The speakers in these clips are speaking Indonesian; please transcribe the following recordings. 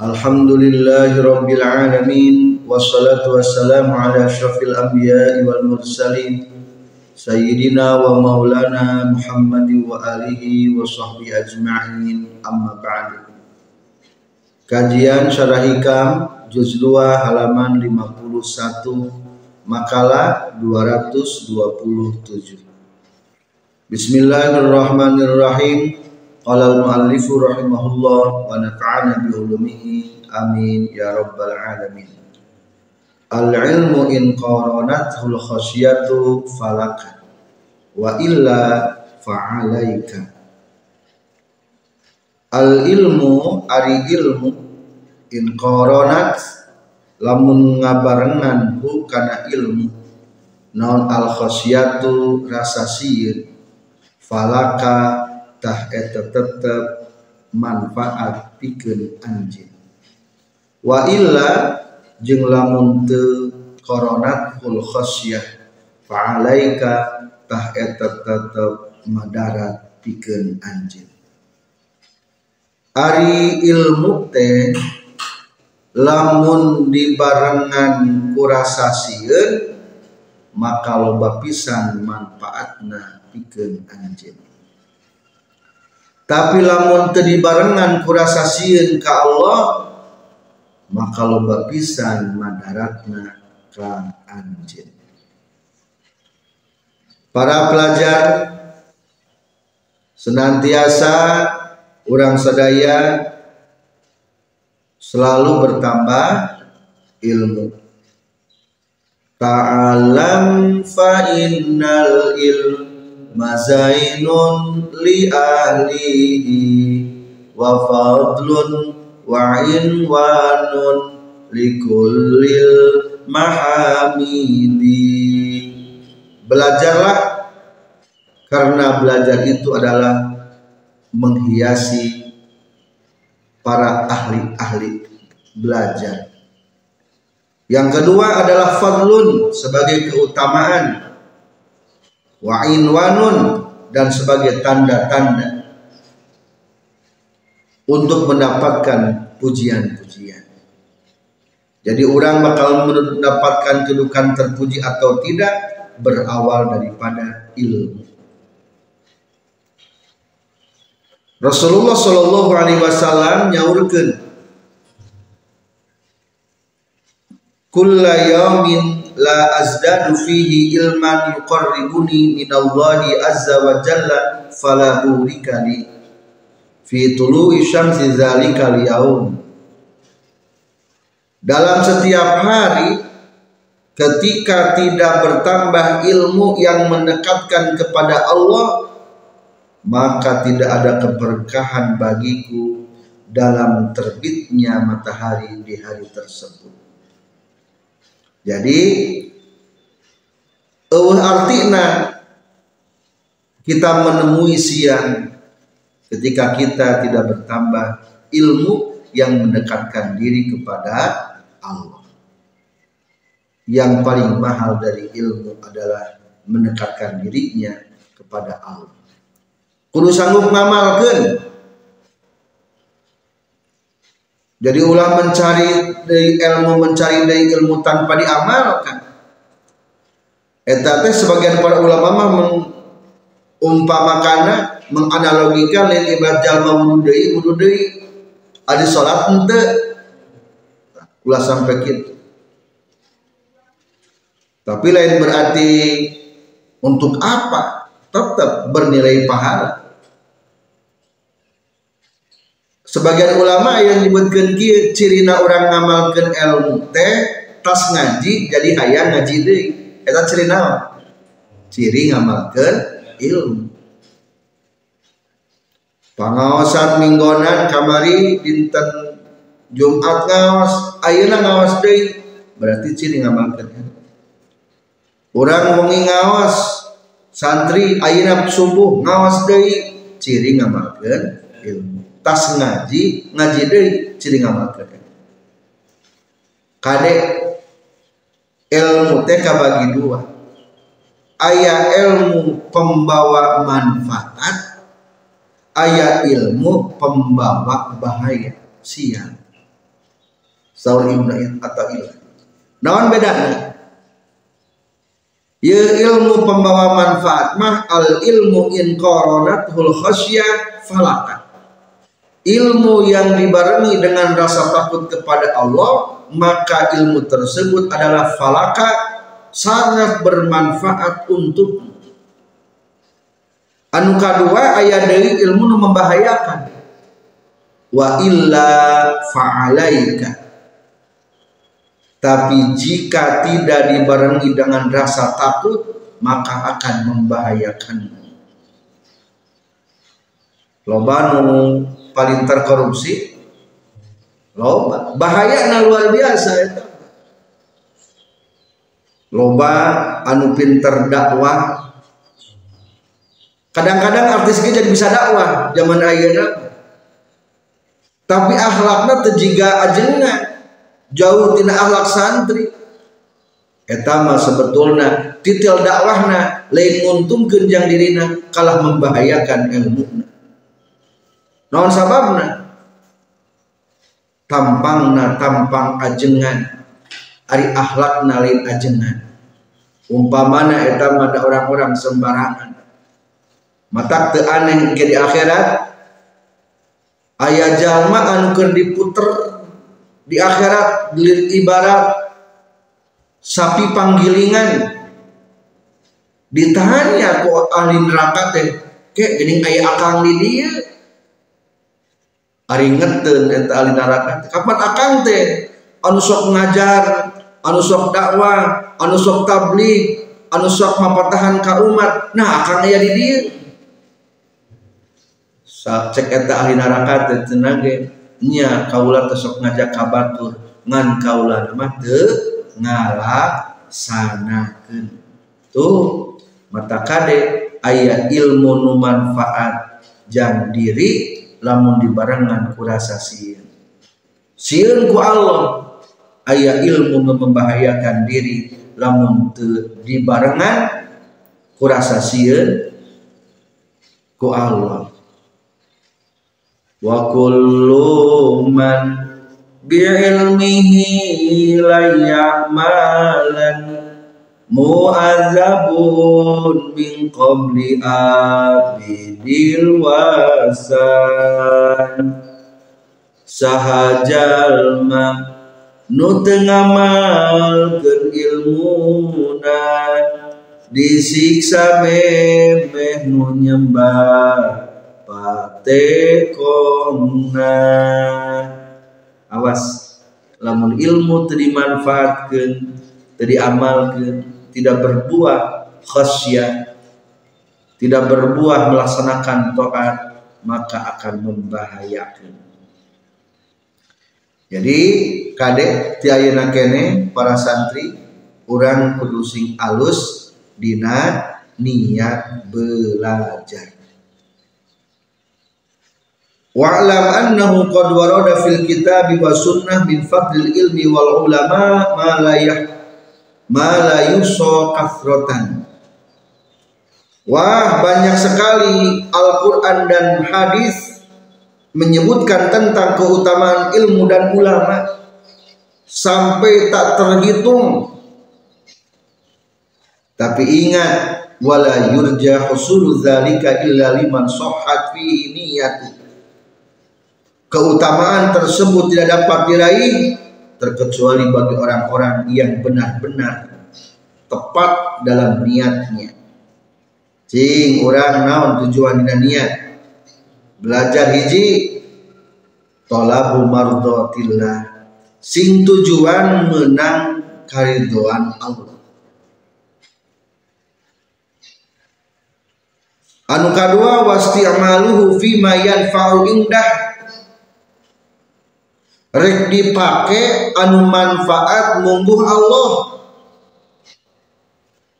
Alhamdulillahi rabbil alamin wassalatu wassalamu ala asyrafil anbiya'i wal mursalin sayyidina wa maulana Muhammadin wa alihi wa sahbihi ajma'in amma ba'du. Kajian Syarah Hikam juz 2 halaman 51 makalah 227. Bismillahirrahmanirrahim. Qala al-muallif rahimahullah wa nafa'ana bi ulumihi. Amin ya rabbal alamin. Al-ilmu in qaranathu al-khasyatu falaka wa illa fa'alaika. Al-ilmu ari ilmu in qaranat lamun ngabarengan hu kana ilmu naon al khasyatu rasa sieun falaka tah eta tetep manfaat pikeun anjeun wa illa jeung lamun teu koronat hul khasyah fa alaika tah eta tetep madarat pikeun anjeun ari ilmu teh lamun dibarengan kurasa sieun maka loba pisan manfaatna pikeun anjeun tapi lamun teu dibarengan kurasa sieun ka Allah maka loba pisan madaratna ka anjeun. Para pelajar senantiasa orang sadaya selalu bertambah ilmu. Ta'alam fa innal ilmu mazainun li ahlihi wa fadlun wa inwanun li kullil mahamidi. Belajarlah karena belajar itu adalah menghiasi para ahli-ahli belajar. Yang kedua adalah fadlun sebagai keutamaan wa inwanun dan sebagai tanda-tanda untuk mendapatkan pujian-pujian. Jadi orang bakal mendapatkan kedudukan terpuji atau tidak berawal daripada ilmu. Rasulullah Shallallahu Alaihi Wasallam nyaurkan kulla yaumin la azdadu fihi ilman yuqarribuni minallahi azza wa jalla fala burika fi tulu'i syamsi zalika yaum dalam setiap hari ketika tidak bertambah ilmu yang mendekatkan kepada Allah maka tidak ada keberkahan bagiku dalam terbitnya matahari di hari tersebut jadi eueuh artina kita menemui siang ketika kita tidak bertambah ilmu yang mendekatkan diri kepada Allah. Yang paling mahal dari ilmu adalah mendekatkan dirinya kepada Allah. Kudu sanggup ngamalkan jadi ulah mencari dari ilmu mencari dari ilmu tanpa diamalkan. Eta sebagian para ulama mengumpamakan menganalogikan lain ibarat jalma wudu ada salat ente ulah sampai gitu. Tapi lain berarti untuk apa? Tetap bernilai pahala. Sebagian ulama yang nyebutkan kia cirina orang ngamalkan ilmu teh tas ngaji jadi ayah ngaji deh. Eta cirina ciri ngamalkan ilmu. Pangawasan minggonan kamari dinten Jumat ngawas ayeuna ngawas deui berarti ciri ngamalkeun urang wengi ngawas santri ayeuna subuh ngawas deui ciri ngamalkeun ilmu tas ngaji ngaji deui ciri ngamalkeun kade ilmu teh kabagi dua ayat ilmu pembawa manfaat ayat ilmu pembawa bahaya siang Saur Ibnu atau ilmu. Naon bedanya? Ya ilmu pembawa manfaat mah al ilmu in hul khasyah falaka. Ilmu yang dibarengi dengan rasa takut kepada Allah, maka ilmu tersebut adalah falaka sangat bermanfaat untuk. Anu kedua ayat dari ilmu membahayakan. Wa illa fa'alaika. Tapi jika tidak dibarengi dengan rasa takut, maka akan membahayakanmu. Loba nu paling terkorupsi, loba bahaya luar biasa itu. Loba anu pinter dakwah. Kadang-kadang artis jadi bisa dakwah zaman ayeuna. Tapi akhlaknya terjiga ajengan jauh tina akhlak santri etama sebetulnya titil dakwahna lain untung kenjang dirina kalah membahayakan ilmu naon sababna? Tampangna tampang ajengan. Ari akhlakna lain ajengan. Umpamana etama ada orang-orang sembarangan. Matak teu aneh ke di akhirat. Ayah jalma anu keur diputer di akhirat ibarat sapi panggilingan. Ditanya kok ahli neraka teh. Kayak gini ayah akang di dia ari ngeten eta ahli neraka. Kapan akang teh? Anu sok ngajar anu sok dakwah anu sok tabligh anu sok mapatahan ka umat. Nah akang aya di dia cek eta ahli neraka teh tenaga nya kaula tesok ngajak kabatur ngan kaula mah teu ngalaksanakeun. Tuh mata kade aya ilmu nu manfaat jang diri lamun dibarengan ku rasa sieun sieun ku Allah aya ilmu membahayakan diri lamun teu dibarengan ku rasa sieun ku Allah. Wa kullu man bi'ilmihi la ya'malan mu'adzabun min qabli abidil wasan. Sahajal ma nu tengamal ilmuna disiksa memeh nu nyembah patekonna awas lamun ilmu tadi manfaatkan amalkan tidak berbuah khasyah tidak berbuah melaksanakan taat maka akan membahayakan. Jadi kadek tiayana kene para santri orang kudusing alus dina niat belajar. Wa'lam annahu qad warada fil kitab wa sunnah min fadlil ilmi wal ulama ma la yah ma la yusa kathratan. Wah, banyak sekali Al-Qur'an dan hadis menyebutkan tentang keutamaan ilmu dan ulama sampai tak terhitung. Tapi ingat wala yurja husulu dzalika illa liman sahhat niyatu keutamaan tersebut tidak dapat diraih terkecuali bagi orang-orang yang benar-benar tepat dalam niatnya. Cing orang naon tujuan dan niat? Belajar hiji? Tolabu mardotillah. Sing tujuan menang karidoan Allah. Anu kadua wasti'maluhu fi ma yanfa'u indah rek dipake anu manfaat mungguh Allah.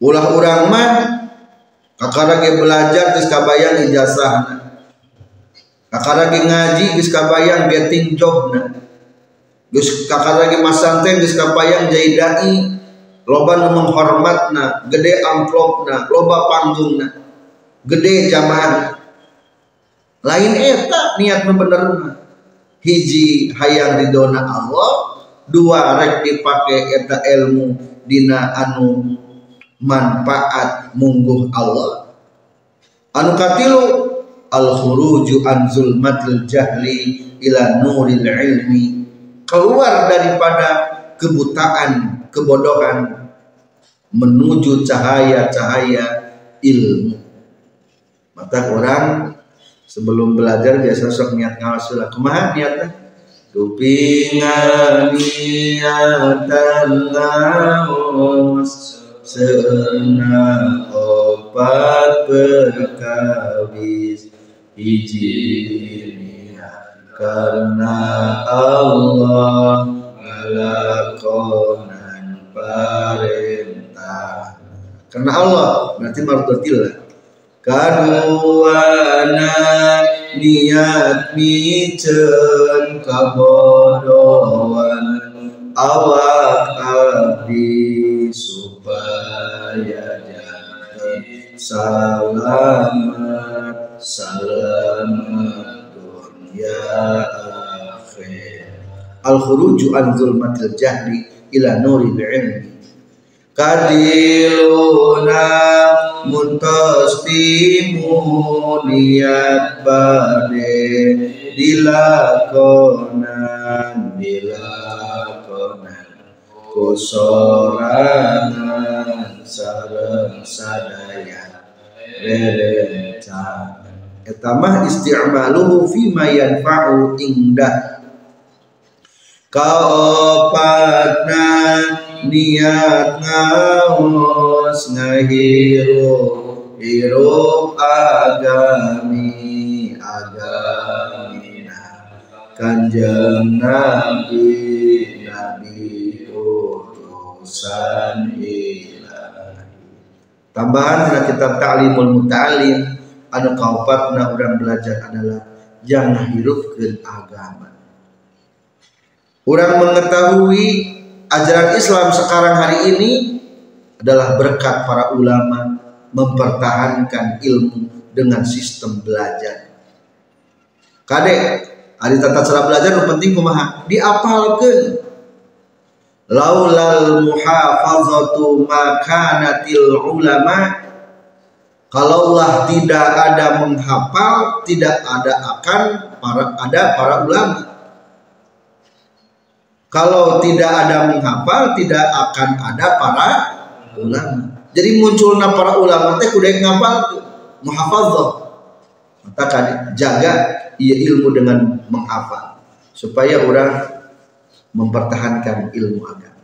Ulah urang mah kakara belajar geus kabayang ijazahna kakara ngaji geus kabayang getting jobna. Geus kakara ge masanteng geus kabayang jadi dai. Loba nu menghormatna gede amplopna loba panggungna gede jamaah. Lain eta niat bener hiji hayang ridona Allah dua rek dipake eta ilmu dina anu manfaat mungguh Allah. Anu katilu al khuruju an zulmatil jahli ila nuril ilmi keluar daripada kebutaan kebodohan menuju cahaya-cahaya ilmu. Mata orang sebelum belajar biasa sok niat ngawas lah. Kumaha niatnya? Tupingan niatan ngawas Senang obat berkawis hiji karena Allah melakonan perintah. Karena Allah berarti martotil kedua niat micen kabodohan awak abdi supaya jadi selamat selamat dunia akhir al khuruju an zulmatil jahli ila nuril ilmi kadiluna muntastimu niat bade dilakonan dilakonan. Kusorangan sareng sadaya rerencan etamah isti'maluhu ma yanfa'u indah. Kaopatna niat ngaos ngahirup hirup agami agamina kanjeng nabi nabi utusan tambahan dalam kitab ta'limul muta'alim anu kaupatna orang belajar adalah jangan hirupkeun agama. Orang mengetahui ajaran Islam sekarang hari ini adalah berkat para ulama mempertahankan ilmu dengan sistem belajar. Kadek, ada tata cara belajar yang penting kumaha diapalkan. Laulal muhafazatu makanatil ulama kalaulah tidak ada menghafal tidak ada akan para ada para ulama kalau tidak ada menghafal, tidak akan ada para ulama. Jadi munculnya para ulama teh kudu ngapal muhafadzah. Maka kan jaga ia ilmu dengan menghafal supaya orang mempertahankan ilmu agama.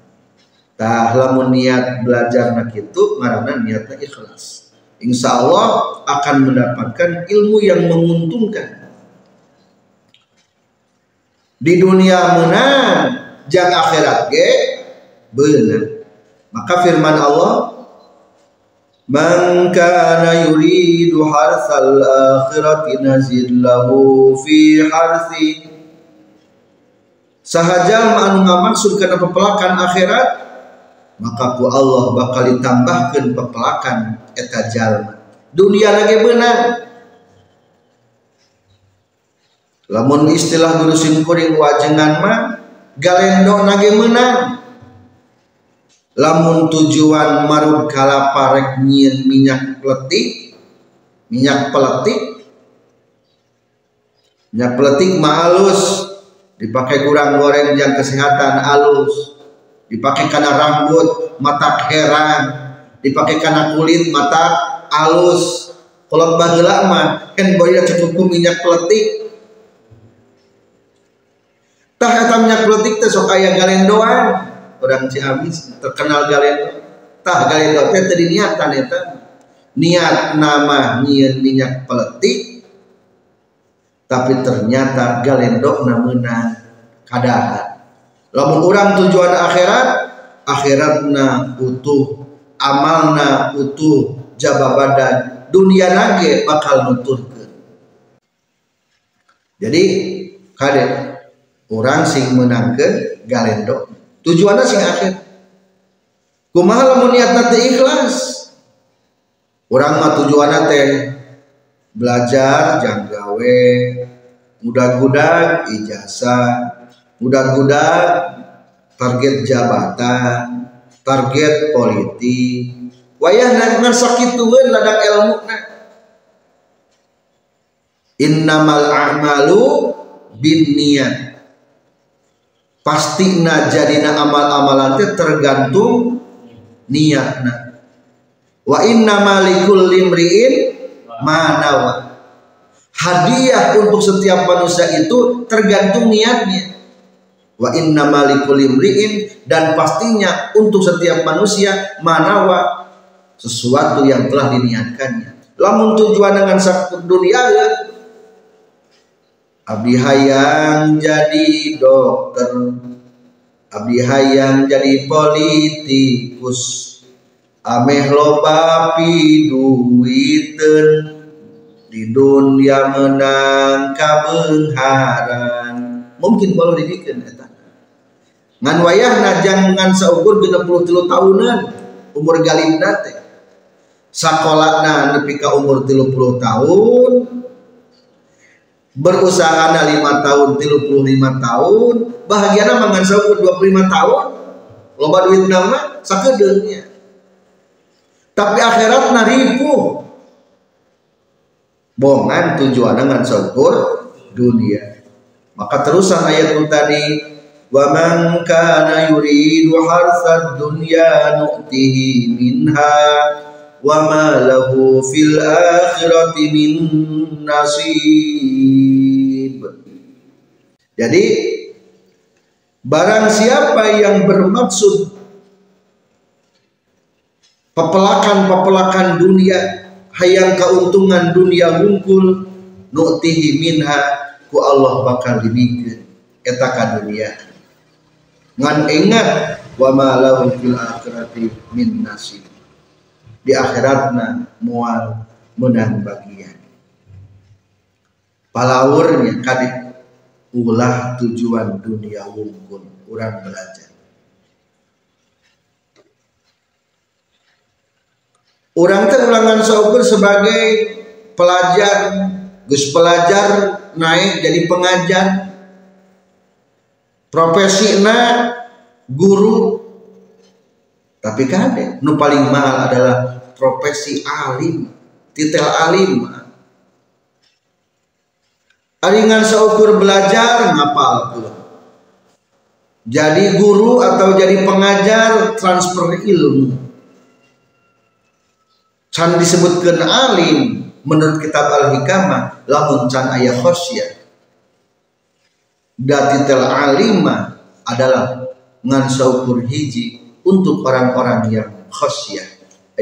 Tah lamun niat belajar nak itu karena niatnya ikhlas. Insya Allah akan mendapatkan ilmu yang menguntungkan. Di dunia menang jang akhirat ge benar maka firman Allah Man kana yuridu harsal akhirati nazid lahu fi harsi Sahaja anu ngamaksud kana pepelakan akhirat maka ku Allah bakal ditambahkan pepelakan eta jalma. Dunia lagi benar lamun istilah guru simkuring wajengan mah galendo nage menang lamun tujuan marut kalapa rek minyak peletik minyak peletik? Minyak peletik malus dipakai kurang goreng yang kesehatan halus dipakai karena rambut mata heran dipakai karena kulit mata halus kalau baheula mah kan boya cukup minyak peletik tah eta minyak peletik teh sok aya galendoan orang Ciamis terkenal galendo tah galendo teh tadi niatan eta. Niat nama nyian minyak peletik. Tapi ternyata galendok namuna kadahan. Lamun orang tujuan akhirat akhiratna utuh amalna utuh jaba badan dunia nage bakal nuturkeun. Jadi kade orang sing menangkan galendok. Tujuannya sing akhir. Kumaha lamun niatna teh ikhlas? Orang mah tujuannya teh belajar janggawe mudah-mudah ijazah mudah-mudah target jabatan target politik wayah ngan sakitueun ladang ilmu innamal a'malu bin niat pasti na jadina amal-amalan teh tergantung niatna. Wa inna malikul limriin manawa. Hadiah untuk setiap manusia itu tergantung niatnya. Wa inna malikul limriin dan pastinya untuk setiap manusia manawa sesuatu yang telah diniatkannya. Lamun tujuan dengan sakit dunia ya abdi hayang jadi dokter. Abdi hayang jadi politikus. Ameh loba piduiten di dunia menang kabengharan mungkin kalau dibikin eta. Ngan wayah najang ngan saukur 63 tahunan umur galinda teh. Sakolana nepi ka umur 30 tahun berusaha 5 tahun 35 tahun bahagiana mangan saukur 25 tahun. Loba duit nama sakedeungnya tapi akhirat naripu bongan tujuan dengan syukur dunia. Maka terusan ayat itu tadi wa man kana yuridu harsad dunya nu'tihi minha wa ma fil akhirati min jadi barang siapa yang bermaksud pepelakan-pepelakan dunia hayang keuntungan dunia wungkul nu'tihi minha ku Allah bakal dibikeun eta ka dunia. Ngan ingat wa ma lahu fil akhirati min nasib di akhiratna mual menang bagian. Palawurnya kadik ulah tujuan dunia wungkul orang belajar. Orang teh ulangan saukur sebagai pelajar gus pelajar naik jadi pengajar. Profesi na guru tapi kade nu paling mahal adalah profesi alim titel alim. Aringan seukur belajar ngapal tuh jadi guru atau jadi pengajar transfer ilmu. Can disebutkan alim menurut kitab al-hikamah lamun can ayah khosyah datitel alima adalah ngan saukur hiji untuk orang-orang yang khosyah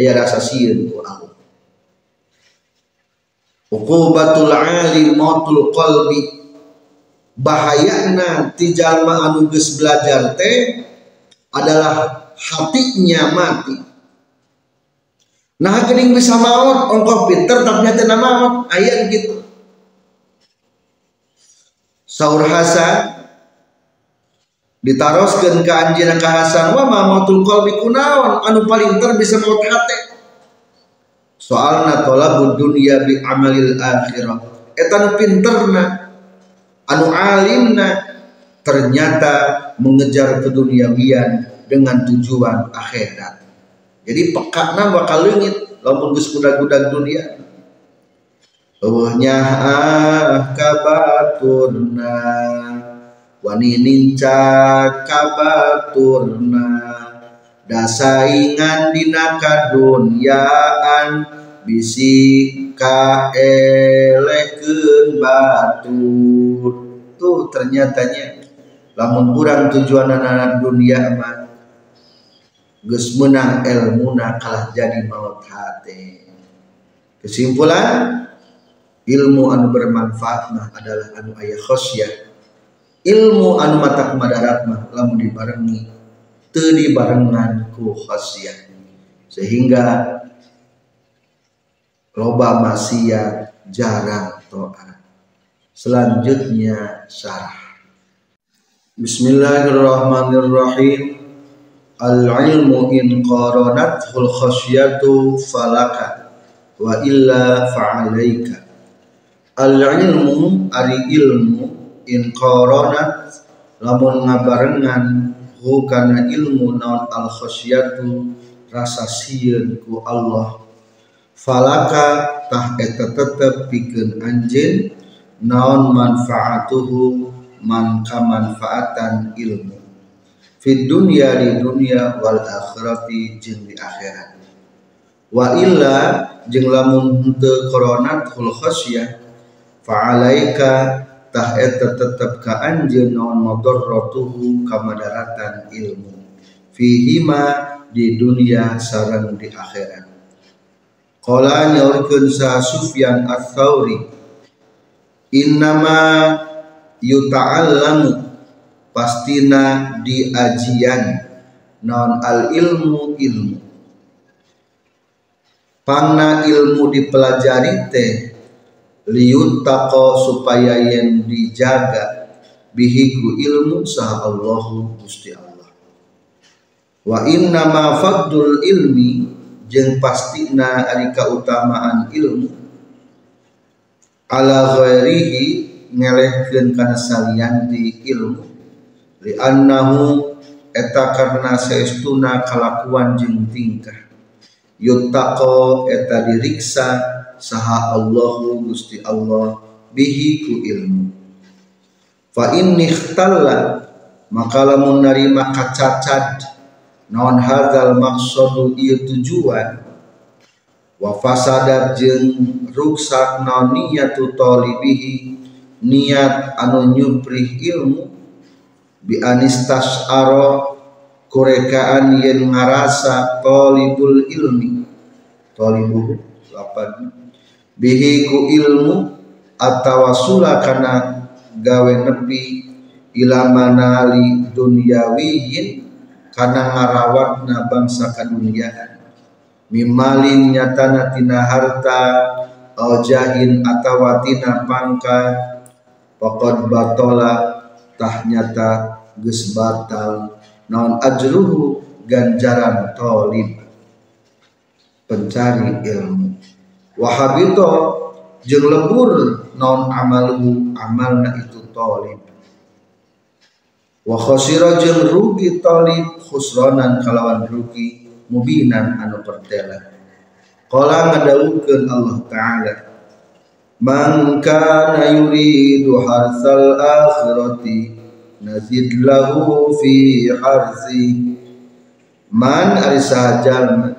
ayah rasa sieun ku Allah Uqubatul alim mautul qalbi. Bahayana ti jalma anu geus belajar teh adalah hatinya mati. Nah kening bisa maut ongkoh pinter tapi nyata maut. Ayat gitu. Saur Hasan ditaroskan ke anjina ke Hasan wa ma mautul qalbi kunaon. Anu paling ter bisa maut hate soalna tolabud dunia bi amalil akhirah. Etan pinterna. Anu alimna. Ternyata mengejar keduniawian dengan tujuan akhirat. Jadi pekakna bakal leungit lamun geus budak-budak dunia. Eueuhnya ah kabaturna wani ninca kabaturna dasaingan dina kadunyaan bisi kaelehkeun batur tuh ternyatanya. Lamun kurang tujuan anak dunia mah geus menang ilmuna kalah jadi maut hati. Kesimpulan ilmu anu bermanfaat mah adalah anu ayah khosyah ilmu anu mata madarat mah lamun dibarengi teu dibarengan ku khosyah sehingga loba maksiat jarang to'at. Selanjutnya syarah. Bismillahirrahmanirrahim. Al-ilmu in qaranathul khasyatu falaka wa illa fa'alaika. Al-ilmu ari ilmu in qaranat lamun ngabarengan hu kana ilmu naon al khasyatu rasa sieun ku Allah. Falaka tah eta tetep pikeun anjeun naon manfaatuhu man kamanfaatan ilmu. Fid dunya di dunya wal akhirati jeung di akhirat. Wa illa jeung lamun teu koronat hul khasyah fa alaika tah eta tetep ka anjeun naon madarratuhu kamadaratan ilmu. Fihima di dunia sareng di akhirat. Qala nyaurkeun sa Sufyan ats-Tsauri innama yuta'allamu pastina diajian non al ilmu ilmu. Panna ilmu dipelajari teh liyuttaqo supaya yang dijaga bihiku ilmu sah Allahu Gusti Allah. Wa inna ma fadlul ilmi jeung pastina ari kautamaan ilmu ala ghairihi ngelehkeun kana salian di ilmu. Li annahu eta karena saestuna kalakuan jeung tingkah. Yuttaqo eta diriksa saha Allahu Gusti Allah bihi ku ilmu. Fa inni ikhtalla maka lamun narima kacacad naon hadzal maqsadu ieu tujuan? Wa fasadat jeung ruksak naon niyatu talibihi niat anu nyuprih ilmu. Bi anistas aro kurekaan yen ngarasa tolibul ilmi. Tolibuhu lapan bihi ku ilmu atawasula kana gawe nepi ila manali dunyawiyin kana ngarawatna bangsa kadunyaan mimalin nyatana tina harta jahin atawatina pangkat Pokot batola tah nyata geus batal. Naon ajruhu ganjaran tolib. Pencari ilmu wahabito jeung lebur naon amaluhu amalna itu tolib wa jeung rugi tolib khusranan kalawan rugi mubinan anu pertela. Qala ngadawukeun Allah taala Man kana yuridu harsal akhirati nazid lahu fi harsi Man ari sahajal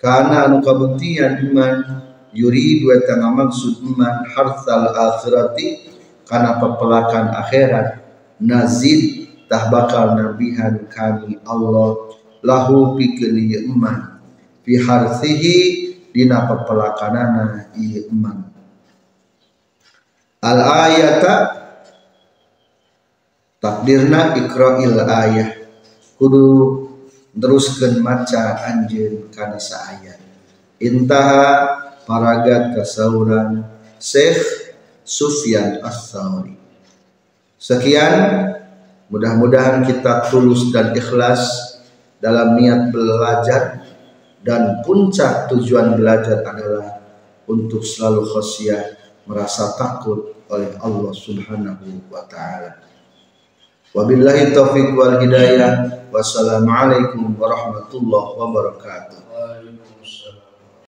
kana anu kabuktian iman yuridu eta ngamaksud iman harsal akhirati kana pepelakan akhirat nazid tah bakal nabihan kami Allah lahu pikeun iman. Fi harsihi dina pepelakanana iman. Al ayata takdirna ikra'il ayah. Kudu teruskan maca anjir kana ayat. Intaha paragat kasauran Syekh Sufyan As-Sawri sekian mudah-mudahan kita tulus dan ikhlas dalam niat belajar dan puncak tujuan belajar adalah untuk selalu khasyah merasa takut oleh Allah Subhanahu wa taala. Wabillahi taufiq wal hidayah. Wassalamualaikum warahmatullahi wabarakatuh.